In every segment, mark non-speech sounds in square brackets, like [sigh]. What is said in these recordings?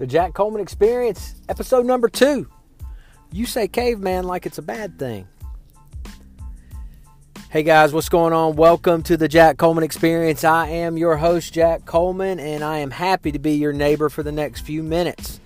The Jack Coleman Experience, episode number two. You say caveman like it's a bad thing. Hey guys, what's going on? Welcome to the Jack Coleman Experience. I am your host, Jack Coleman, and I am happy to be your neighbor for the next few minutes.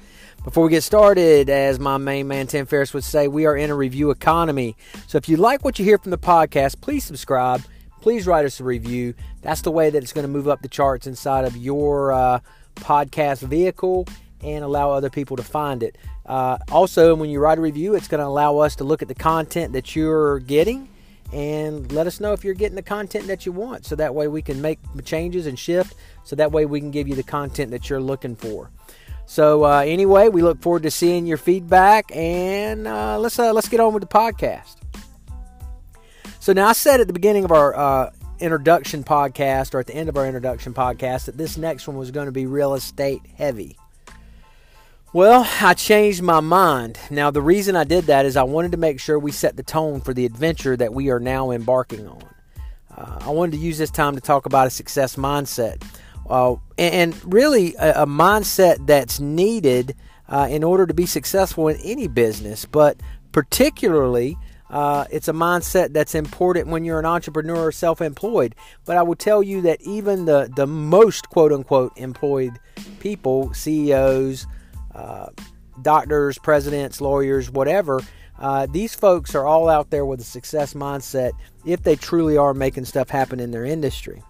Before we get started, as my main man Tim Ferriss would say, we are in a review economy. So if you like what you hear from the podcast, please subscribe. Please write us a review. That's the way that it's going to move up the charts inside of your uh, podcast vehicle and allow other people to find it. Uh, also, when you write a review, it's going to allow us to look at the content that you're getting and let us know if you're getting the content that you want. So that way we can make changes and shift. So that way we can give you the content that you're looking for. So uh, anyway, we look forward to seeing your feedback, and uh, let's uh, let's get on with the podcast. So now I said at the beginning of our uh, introduction podcast, or at the end of our introduction podcast, that this next one was going to be real estate heavy. Well, I changed my mind. Now, the reason I did that is I wanted to make sure we set the tone for the adventure that we are now embarking on. Uh, I wanted to use this time to talk about a success mindset. Uh, and, really, a, a, mindset that's needed uh, in order to be successful in any business, but particularly uh, it's a mindset that's important when you're an entrepreneur or self employed. But I will tell you that even the, the most quote unquote employed people, CEOs, doctors, presidents, lawyers, whatever. Uh, these folks are all out there with a success mindset if they truly are making stuff happen in their industry.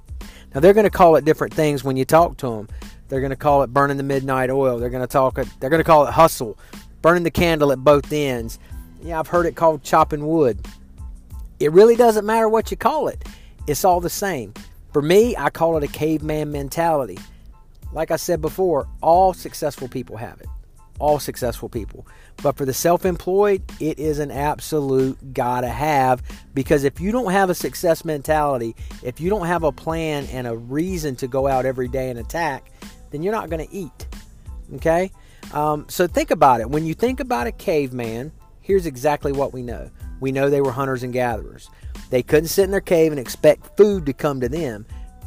Now they're going to call it different things when you talk to them. They're going to call it burning the midnight oil. They're going to talk it. They're going to call it hustle, burning the candle at both ends. Yeah, I've heard it called chopping wood. It really doesn't matter what you call it. It's all the same. For me, I call it a caveman mentality. Like I said before, all successful people have it. All successful people. But for the self employed, it is an absolute gotta have because if you don't have a success mentality, if you don't have a plan and a reason to go out every day and attack, then you're not going to eat. Okay? Um, so think about it. When you think about a caveman, here's exactly what we know we know they were hunters and gatherers. They couldn't sit in their cave and expect food to come to them.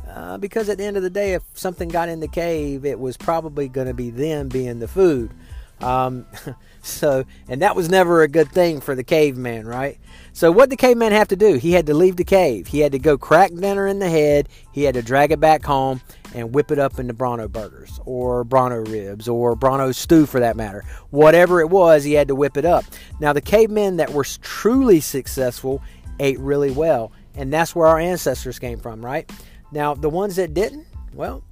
Uh, because at the end of the day, if something got in the cave, it was probably going to be them being the food. Um, [laughs] so, and that was never a good thing for the caveman, right? So, what did the caveman have to do? He had to leave the cave. He had to go crack dinner in the head. He had to drag it back home and whip it up into Bronto burgers or Bronto ribs or Bronto stew for that matter. Whatever it was, he had to whip it up. Now, the cavemen that were truly successful ate really well, and that's where our ancestors came from, right? Now, the ones that didn't, well,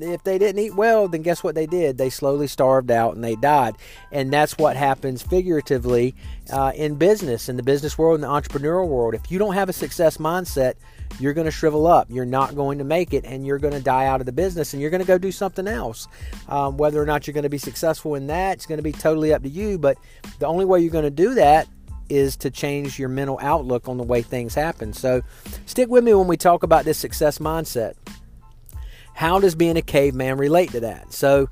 if they didn't eat well, then guess what they did? They slowly starved out and they died. And that's what happens figuratively uh, in business, in the business world, in the entrepreneurial world. If you don't have a success mindset, you're going to shrivel up. You're not going to make it, and you're going to die out of the business, and you're going to go do something else. Um, whether or not you're going to be successful in that, it's going to be totally up to you. But the only way you're going to do that is to change your mental outlook on the way things happen. So stick with me when we talk about this success mindset. How does being a caveman relate to that? So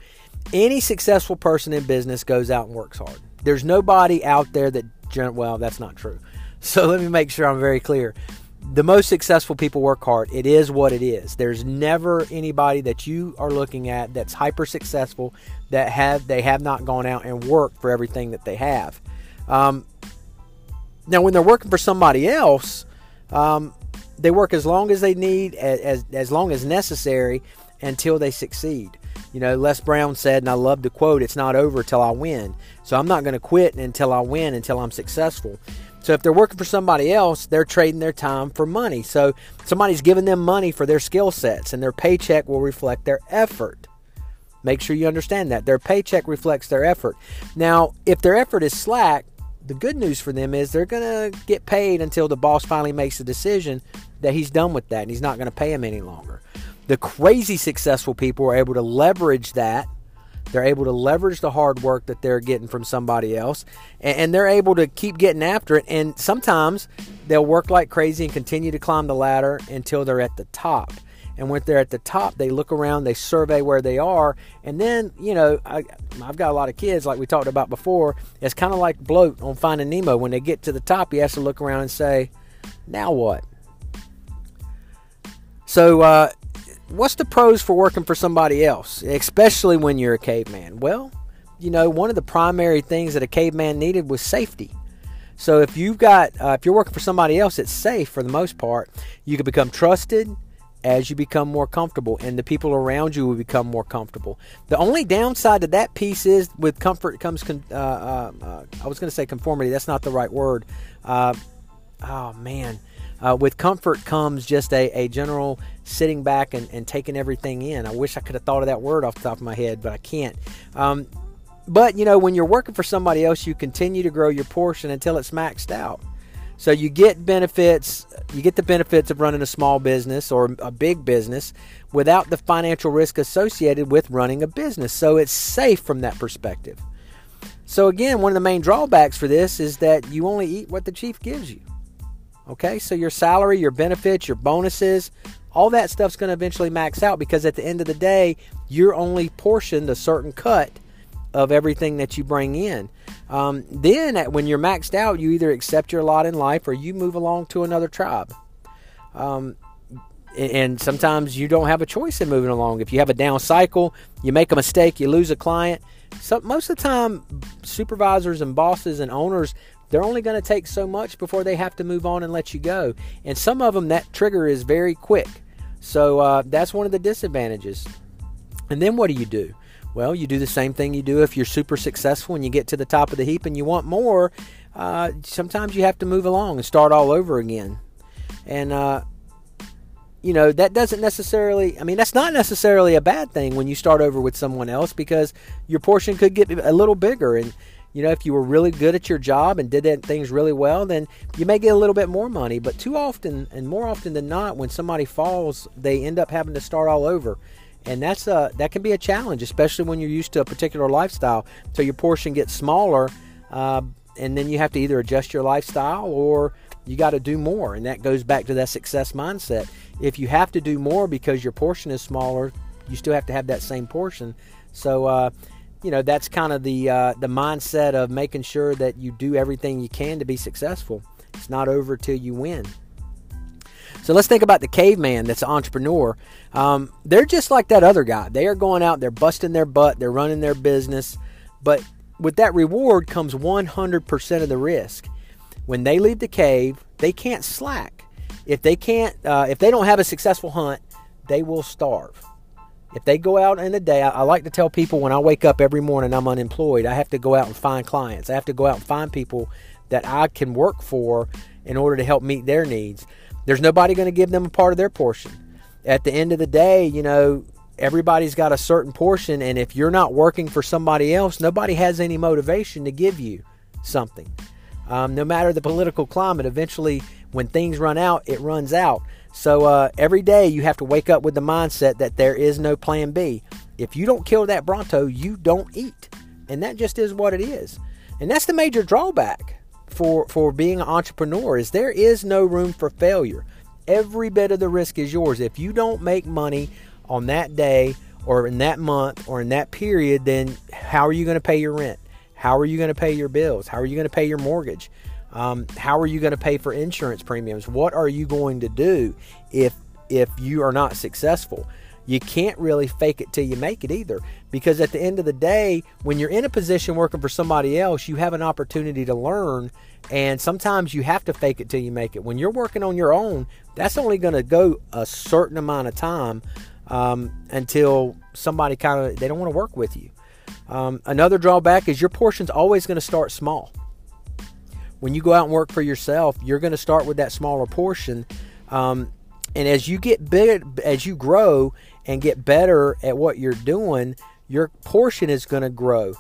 any successful person in business goes out and works hard. There's nobody out there that well, that's not true. [laughs] So let me make sure I'm very clear. The most successful people work hard. It is what it is. There's never anybody that you are looking at that's hyper successful that have they have not gone out and worked for everything that they have. Um, now, when they're working for somebody else, um, they work as long as they need, as, as long as necessary, until they succeed. You know, Les Brown said, and I love the quote, it's not over till I win. So I'm not going to quit until I win, until I'm successful. So if they're working for somebody else, they're trading their time for money. So somebody's giving them money for their skill sets, and their paycheck will reflect their effort. Make sure you understand that. Their paycheck reflects their effort. Now, if their effort is slack, the good news for them is they're going to get paid until the boss finally makes a decision that he's done with that and he's not going to pay him any longer. The crazy successful people are able to leverage that. They're able to leverage the hard work that they're getting from somebody else, and, they're able to keep getting after it. And sometimes they'll work like crazy and continue to climb the ladder until they're at the top. And when they're at the top, they look around, they survey where they are, and then you know I, have got a lot of kids like we talked about before. It's kind of like Bloat on Finding Nemo. When they get to the top, he has to look around and say, "Now what?" So uh, what's the pros for working for somebody else, especially when you're a caveman? Well, you know, one of the primary things that a caveman needed was safety. So if you've got, uh, if you're working for somebody else, it's safe for the most part. You can become trusted as you become more comfortable, and the people around you will become more comfortable. The only downside to that piece is with comfort comes, con- uh, uh, uh I was going to say conformity. That's not the right word. Uh, oh man. Uh, with comfort comes just a, a general sitting back and, and taking everything in. I wish I could have thought of that word off the top of my head, but I can't. Um, but you know, when you're working for somebody else, you continue to grow your portion until it's maxed out. So you get benefits, you get the benefits of running a small business or a big business without the financial risk associated with running a business. So it's safe from that perspective. So again, one of the main drawbacks for this is that you only eat what the chief gives you. Okay? So your salary, your benefits, your bonuses, all that stuff's going to eventually max out because at the end of the day, you're only portioned a certain cut of everything that you bring in. Um, then, when you're maxed out, you either accept your lot in life or you move along to another tribe. Um, and sometimes you don't have a choice in moving along. If you have a down cycle, you make a mistake, you lose a client. So most of the time, supervisors and bosses and owners, they're only going to take so much before they have to move on and let you go. And some of them, that trigger is very quick. So uh, that's one of the disadvantages. And then what do you do? Well, you do the same thing you do if you're super successful and you get to the top of the heap and you want more. Uh, sometimes you have to move along and start all over again. And, uh, you know, that doesn't necessarily, I mean, that's not necessarily a bad thing when you start over with someone else because your portion could get a little bigger. And, you know, if you were really good at your job and did things really well, then you may get a little bit more money. But too often, and more often than not, when somebody falls, they end up having to start all over and that's a that can be a challenge, especially when you're used to a particular lifestyle. So your portion gets smaller, uh, and then you have to either adjust your lifestyle or you got to do more, and that goes back to that success mindset. If you have to do more because your portion is smaller, you still have to have that same portion. So. Uh, you know that's kind of the uh, the mindset of making sure that you do everything you can to be successful. It's not over till you win. So let's think about the caveman that's an entrepreneur. Um, they're just like that other guy. They are going out, they're busting their butt, they're running their business, but with that reward comes 100% of the risk. When they leave the cave, they can't slack. If they can't, uh, if they don't have a successful hunt, they will starve. If they go out in the day, I, I like to tell people when I wake up every morning, I'm unemployed. I have to go out and find clients. I have to go out and find people that I can work for in order to help meet their needs. There's nobody going to give them a part of their portion. At the end of the day, you know, everybody's got a certain portion, and if you're not working for somebody else, nobody has any motivation to give you something. Um, no matter the political climate, eventually, when things run out, it runs out. So uh, every day you have to wake up with the mindset that there is no plan B. If you don't kill that Bronto, you don't eat. And that just is what it is. And that's the major drawback for for being an entrepreneur is there is no room for failure. Every bit of the risk is yours. If you don't make money on that day or in that month or in that period, then how are you going to pay your rent? How are you going to pay your bills? How are you going to pay your mortgage? Um, how are you going to pay for insurance premiums? What are you going to do if if you are not successful? you can't really fake it till you make it either. Because at the end of the day, when you're in a position working for somebody else, you have an opportunity to learn. And sometimes you have to fake it till you make it. When you're working on your own, that's only going to go a certain amount of time um, until somebody kind of they don't want to work with you. Um, another drawback is your portion's always going to start small. When you go out and work for yourself, you're going to start with that smaller portion. Um, and as you get big, as you grow and get better at what you're doing, your portion is going to grow.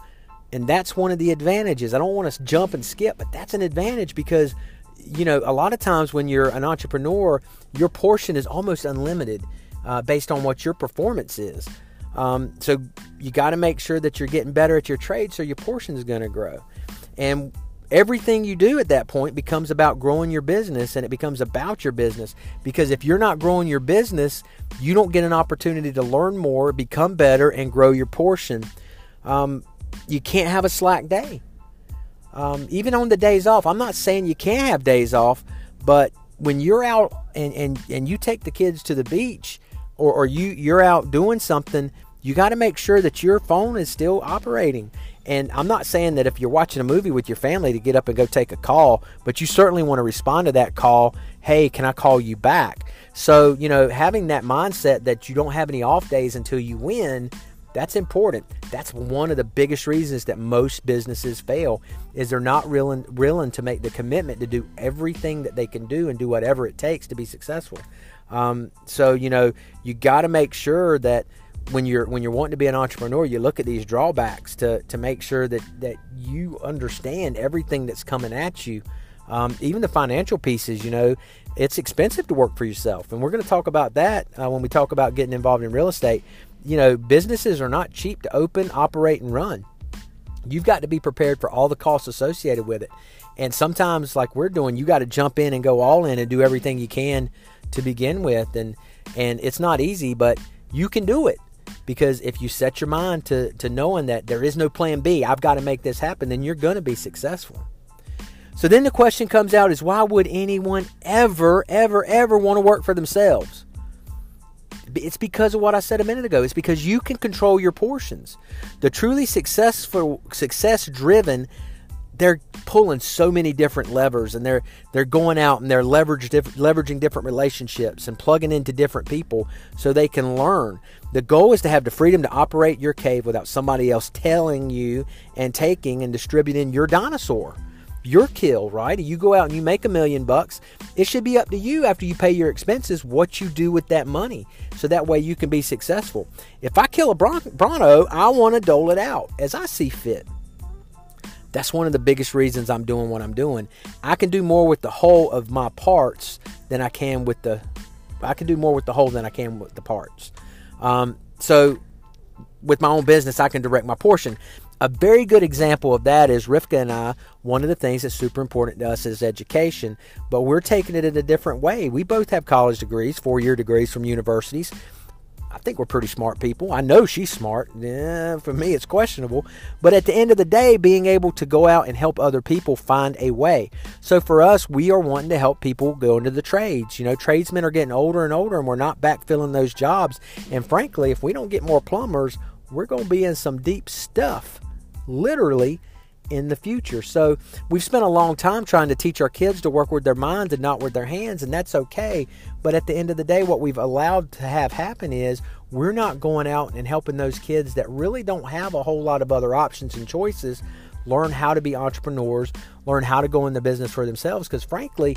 And that's one of the advantages. I don't want to jump and skip, but that's an advantage because, you know, a lot of times when you're an entrepreneur, your portion is almost unlimited uh, based on what your performance is. Um, so you got to make sure that you're getting better at your trade so your portion is going to grow. And everything you do at that point becomes about growing your business and it becomes about your business. Because if you're not growing your business you don't get an opportunity to learn more become better and grow your portion. Um, you can't have a slack day. Um, even on the days off i'm not saying you can't have days off but when you're out and, and, and you take the kids to the beach or, or you you're out doing something, you got to make sure that your phone is still operating. And I'm not saying that if you're watching a movie with your family to get up and go take a call, but you certainly want to respond to that call. Hey, can I call you back? So, you know, having that mindset that you don't have any off days until you win, that's important. That's one of the biggest reasons that most businesses fail is they're not willing, willing to make the commitment to do everything that they can do and do whatever it takes to be successful. Um, so, you know, you got to make sure that when you're when you're wanting to be an entrepreneur, you look at these drawbacks to to make sure that that you understand everything that's coming at you. Um, even the financial pieces, you know, it's expensive to work for yourself, and we're going to talk about that uh, when we talk about getting involved in real estate. You know, businesses are not cheap to open, operate, and run. You've got to be prepared for all the costs associated with it. And sometimes, like we're doing, you got to jump in and go all in and do everything you can to begin with. And and it's not easy, but you can do it because if you set your mind to, to knowing that there is no plan B, I've got to make this happen, then you're going to be successful. So then the question comes out is why would anyone ever, ever, ever want to work for themselves? It's because of what I said a minute ago. It's because you can control your portions. The truly successful, success driven they're pulling so many different levers and they're they're going out and they're leverage diff- leveraging different relationships and plugging into different people so they can learn. The goal is to have the freedom to operate your cave without somebody else telling you and taking and distributing your dinosaur. Your kill, right? You go out and you make a million bucks. It should be up to you after you pay your expenses what you do with that money. So that way you can be successful. If I kill a Bronto, I want to dole it out as I see fit. That's one of the biggest reasons I'm doing what I'm doing. I can do more with the whole of my parts than I can with the. I can do more with the whole than I can with the parts. Um, so, with my own business, I can direct my portion. A very good example of that is Rivka and I. One of the things that's super important to us is education, but we're taking it in a different way. We both have college degrees, four year degrees from universities. I think we're pretty smart people. I know she's smart. Yeah, for me, it's questionable. But at the end of the day, being able to go out and help other people find a way. So for us, we are wanting to help people go into the trades. You know, tradesmen are getting older and older, and we're not backfilling those jobs. And frankly, if we don't get more plumbers, we're going to be in some deep stuff, literally in the future. So we've spent a long time trying to teach our kids to work with their minds and not with their hands, and that's okay. But at the end of the day, what we've allowed to have happen is we're not going out and helping those kids that really don't have a whole lot of other options and choices learn how to be entrepreneurs, learn how to go in the business for themselves. Because frankly,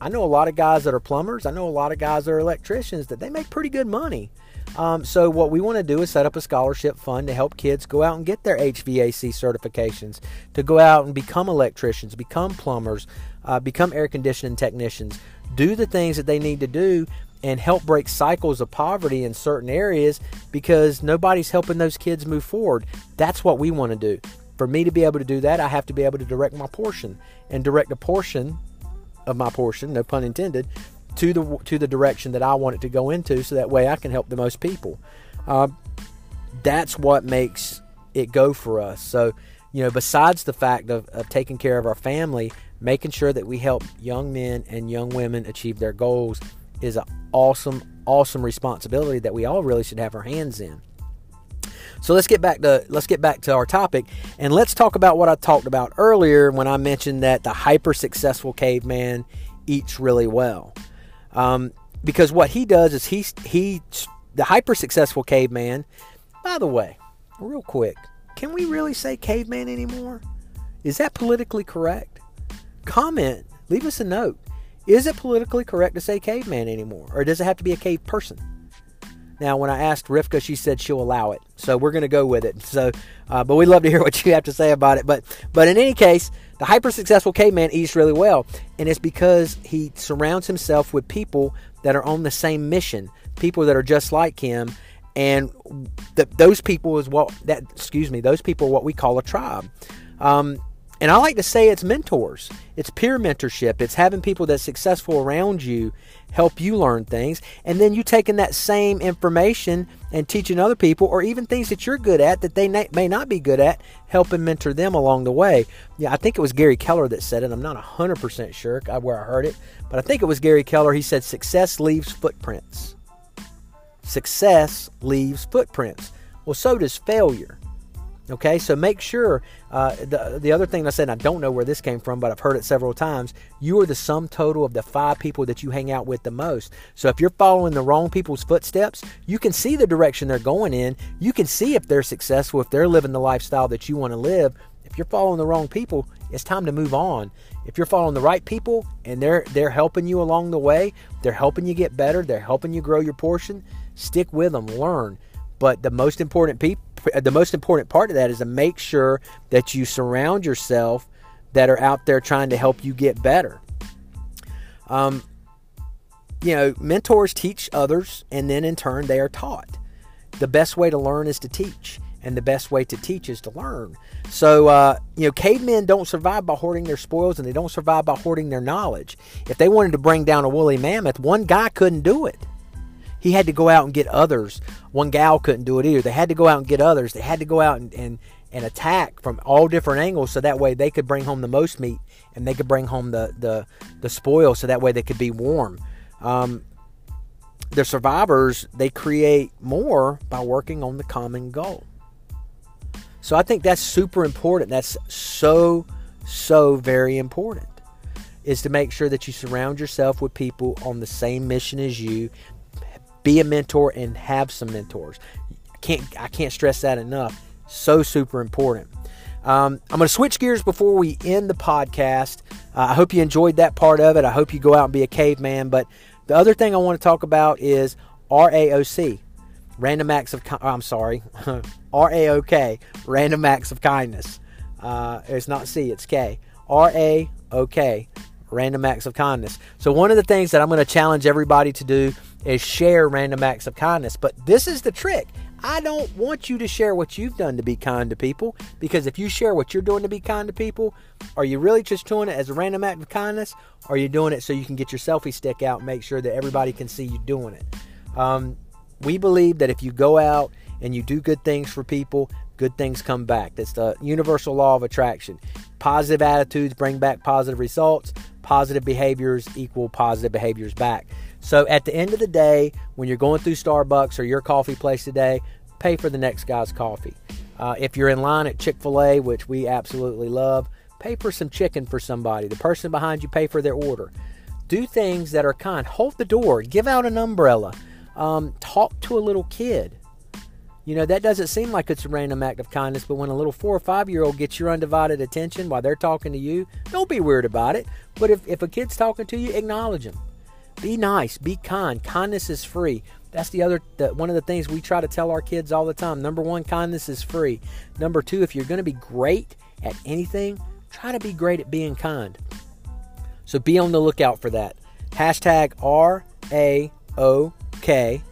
I know a lot of guys that are plumbers, I know a lot of guys that are electricians that they make pretty good money. Um, so, what we want to do is set up a scholarship fund to help kids go out and get their HVAC certifications, to go out and become electricians, become plumbers, uh, become air conditioning technicians, do the things that they need to do and help break cycles of poverty in certain areas because nobody's helping those kids move forward. That's what we want to do. For me to be able to do that, I have to be able to direct my portion and direct a portion of my portion, no pun intended, to the to the direction that I want it to go into, so that way I can help the most people. Uh, that's what makes it go for us. So, you know, besides the fact of, of taking care of our family, making sure that we help young men and young women achieve their goals is an awesome, awesome responsibility that we all really should have our hands in. So let's get back to let's get back to our topic and let's talk about what I talked about earlier when I mentioned that the hyper successful caveman eats really well. Um, because what he does is he he the hyper successful caveman. By the way, real quick, can we really say caveman anymore? Is that politically correct? Comment, leave us a note. Is it politically correct to say caveman anymore, or does it have to be a cave person? Now, when I asked Rivka, she said she'll allow it, so we're going to go with it. So, uh, but we'd love to hear [laughs] what you have to say about it. But, but in any case, the hyper successful caveman eats really well, and it's because he surrounds himself with people that are on the same mission, people that are just like him, and th- those people is what that excuse me, those people are what we call a tribe. Um, and I like to say it's mentors. It's peer mentorship. It's having people that's successful around you help you learn things. And then you taking that same information and teaching other people, or even things that you're good at that they may not be good at, helping mentor them along the way. Yeah, I think it was Gary Keller that said it. I'm not 100% sure where I heard it, but I think it was Gary Keller. He said, Success leaves footprints. success leaves footprints. Well, so does failure. Okay, so make sure. Uh, the the other thing I said, I don't know where this came from, but I've heard it several times. You are the sum total of the five people that you hang out with the most. So if you're following the wrong people's footsteps, you can see the direction they're going in. You can see if they're successful, if they're living the lifestyle that you want to live. If you're following the wrong people, it's time to move on. If you're following the right people and they're they're helping you along the way, they're helping you get better, they're helping you grow your portion. Stick with them, learn. But the most important people the most important part of that is to make sure that you surround yourself that are out there trying to help you get better. Um, you know, mentors teach others, and then in turn, they are taught. The best way to learn is to teach, and the best way to teach is to learn. So, uh, you know, cavemen don't survive by hoarding their spoils, and they don't survive by hoarding their knowledge. If they wanted to bring down a woolly mammoth, one guy couldn't do it. He had to go out and get others. One gal couldn't do it either. They had to go out and get others. They had to go out and, and, and attack from all different angles so that way they could bring home the most meat and they could bring home the, the, the spoil so that way they could be warm. Um, the survivors, they create more by working on the common goal. So I think that's super important. That's so, so very important is to make sure that you surround yourself with people on the same mission as you be a mentor and have some mentors. I can't I can't stress that enough. So super important. Um, I'm going to switch gears before we end the podcast. Uh, I hope you enjoyed that part of it. I hope you go out and be a caveman. But the other thing I want to talk about is RAOC, random acts of. Oh, I'm sorry, [laughs] RAOK, random acts of kindness. Uh, it's not C, it's K. RAOK, random acts of kindness. So one of the things that I'm going to challenge everybody to do is share random acts of kindness. But this is the trick. I don't want you to share what you've done to be kind to people because if you share what you're doing to be kind to people, are you really just doing it as a random act of kindness? Or are you doing it so you can get your selfie stick out and make sure that everybody can see you doing it? Um, we believe that if you go out and you do good things for people, good things come back. That's the universal law of attraction. Positive attitudes bring back positive results, positive behaviors equal positive behaviors back. So at the end of the day, when you're going through Starbucks or your coffee place today, pay for the next guy's coffee. Uh, if you're in line at Chick fil A, which we absolutely love, pay for some chicken for somebody. The person behind you pay for their order. Do things that are kind. Hold the door. Give out an umbrella. Um, talk to a little kid. You know, that doesn't seem like it's a random act of kindness, but when a little four or five year old gets your undivided attention while they're talking to you, don't be weird about it. But if, if a kid's talking to you, acknowledge them. Be nice, be kind. Kindness is free. That's the other the, one of the things we try to tell our kids all the time. Number one, kindness is free. Number two, if you're going to be great at anything, try to be great at being kind. So be on the lookout for that. Hashtag R A O K,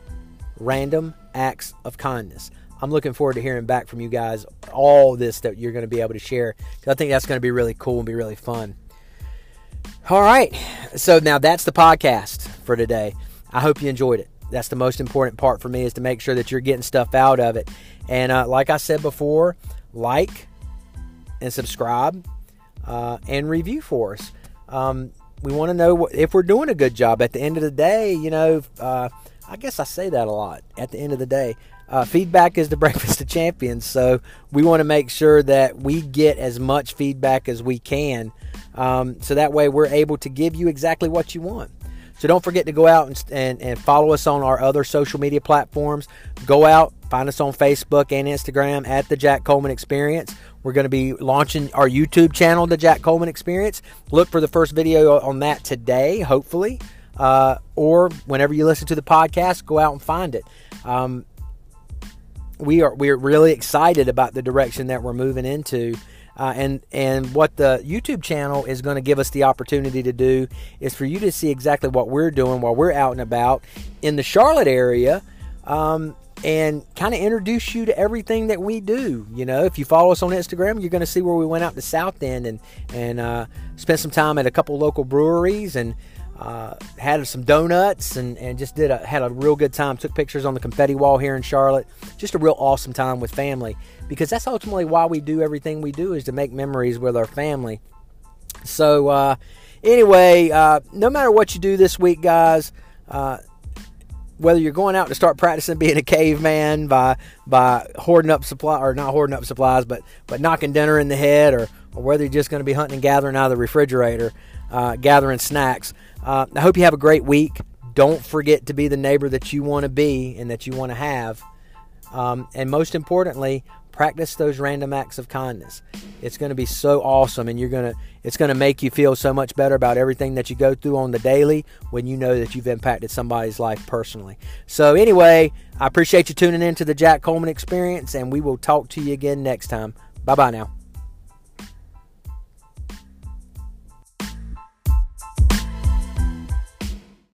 random acts of kindness. I'm looking forward to hearing back from you guys all this that you're going to be able to share. I think that's going to be really cool and be really fun. All right. So now that's the podcast for today. I hope you enjoyed it. That's the most important part for me is to make sure that you're getting stuff out of it. And uh, like I said before, like and subscribe uh, and review for us. Um, we want to know if we're doing a good job. At the end of the day, you know, uh, I guess I say that a lot. At the end of the day, uh, feedback is the [laughs] breakfast of champions. So we want to make sure that we get as much feedback as we can um, so that way we're able to give you exactly what you want. So don't forget to go out and, and, and follow us on our other social media platforms. Go out, find us on Facebook and Instagram at the Jack Coleman Experience. We're going to be launching our YouTube channel, the Jack Coleman Experience. Look for the first video on that today, hopefully. Uh, or whenever you listen to the podcast, go out and find it. Um, we are we're really excited about the direction that we're moving into uh, and and what the YouTube channel is going to give us the opportunity to do is for you to see exactly what we're doing while we're out and about in the Charlotte area, um, and kind of introduce you to everything that we do. You know, if you follow us on Instagram, you're going to see where we went out to South End and and uh, spent some time at a couple local breweries and uh, had some donuts and, and just did a, had a real good time. Took pictures on the confetti wall here in Charlotte. Just a real awesome time with family because that's ultimately why we do everything we do is to make memories with our family. So uh, anyway, uh, no matter what you do this week, guys, uh, whether you're going out to start practicing being a caveman by by hoarding up supply or not hoarding up supplies, but but knocking dinner in the head, or or whether you're just going to be hunting and gathering out of the refrigerator, uh, gathering snacks. Uh, I hope you have a great week. Don't forget to be the neighbor that you want to be and that you want to have. Um, and most importantly, practice those random acts of kindness. It's going to be so awesome, and you're going to it's going to make you feel so much better about everything that you go through on the daily when you know that you've impacted somebody's life personally. So anyway, I appreciate you tuning in to the Jack Coleman Experience, and we will talk to you again next time. Bye bye now.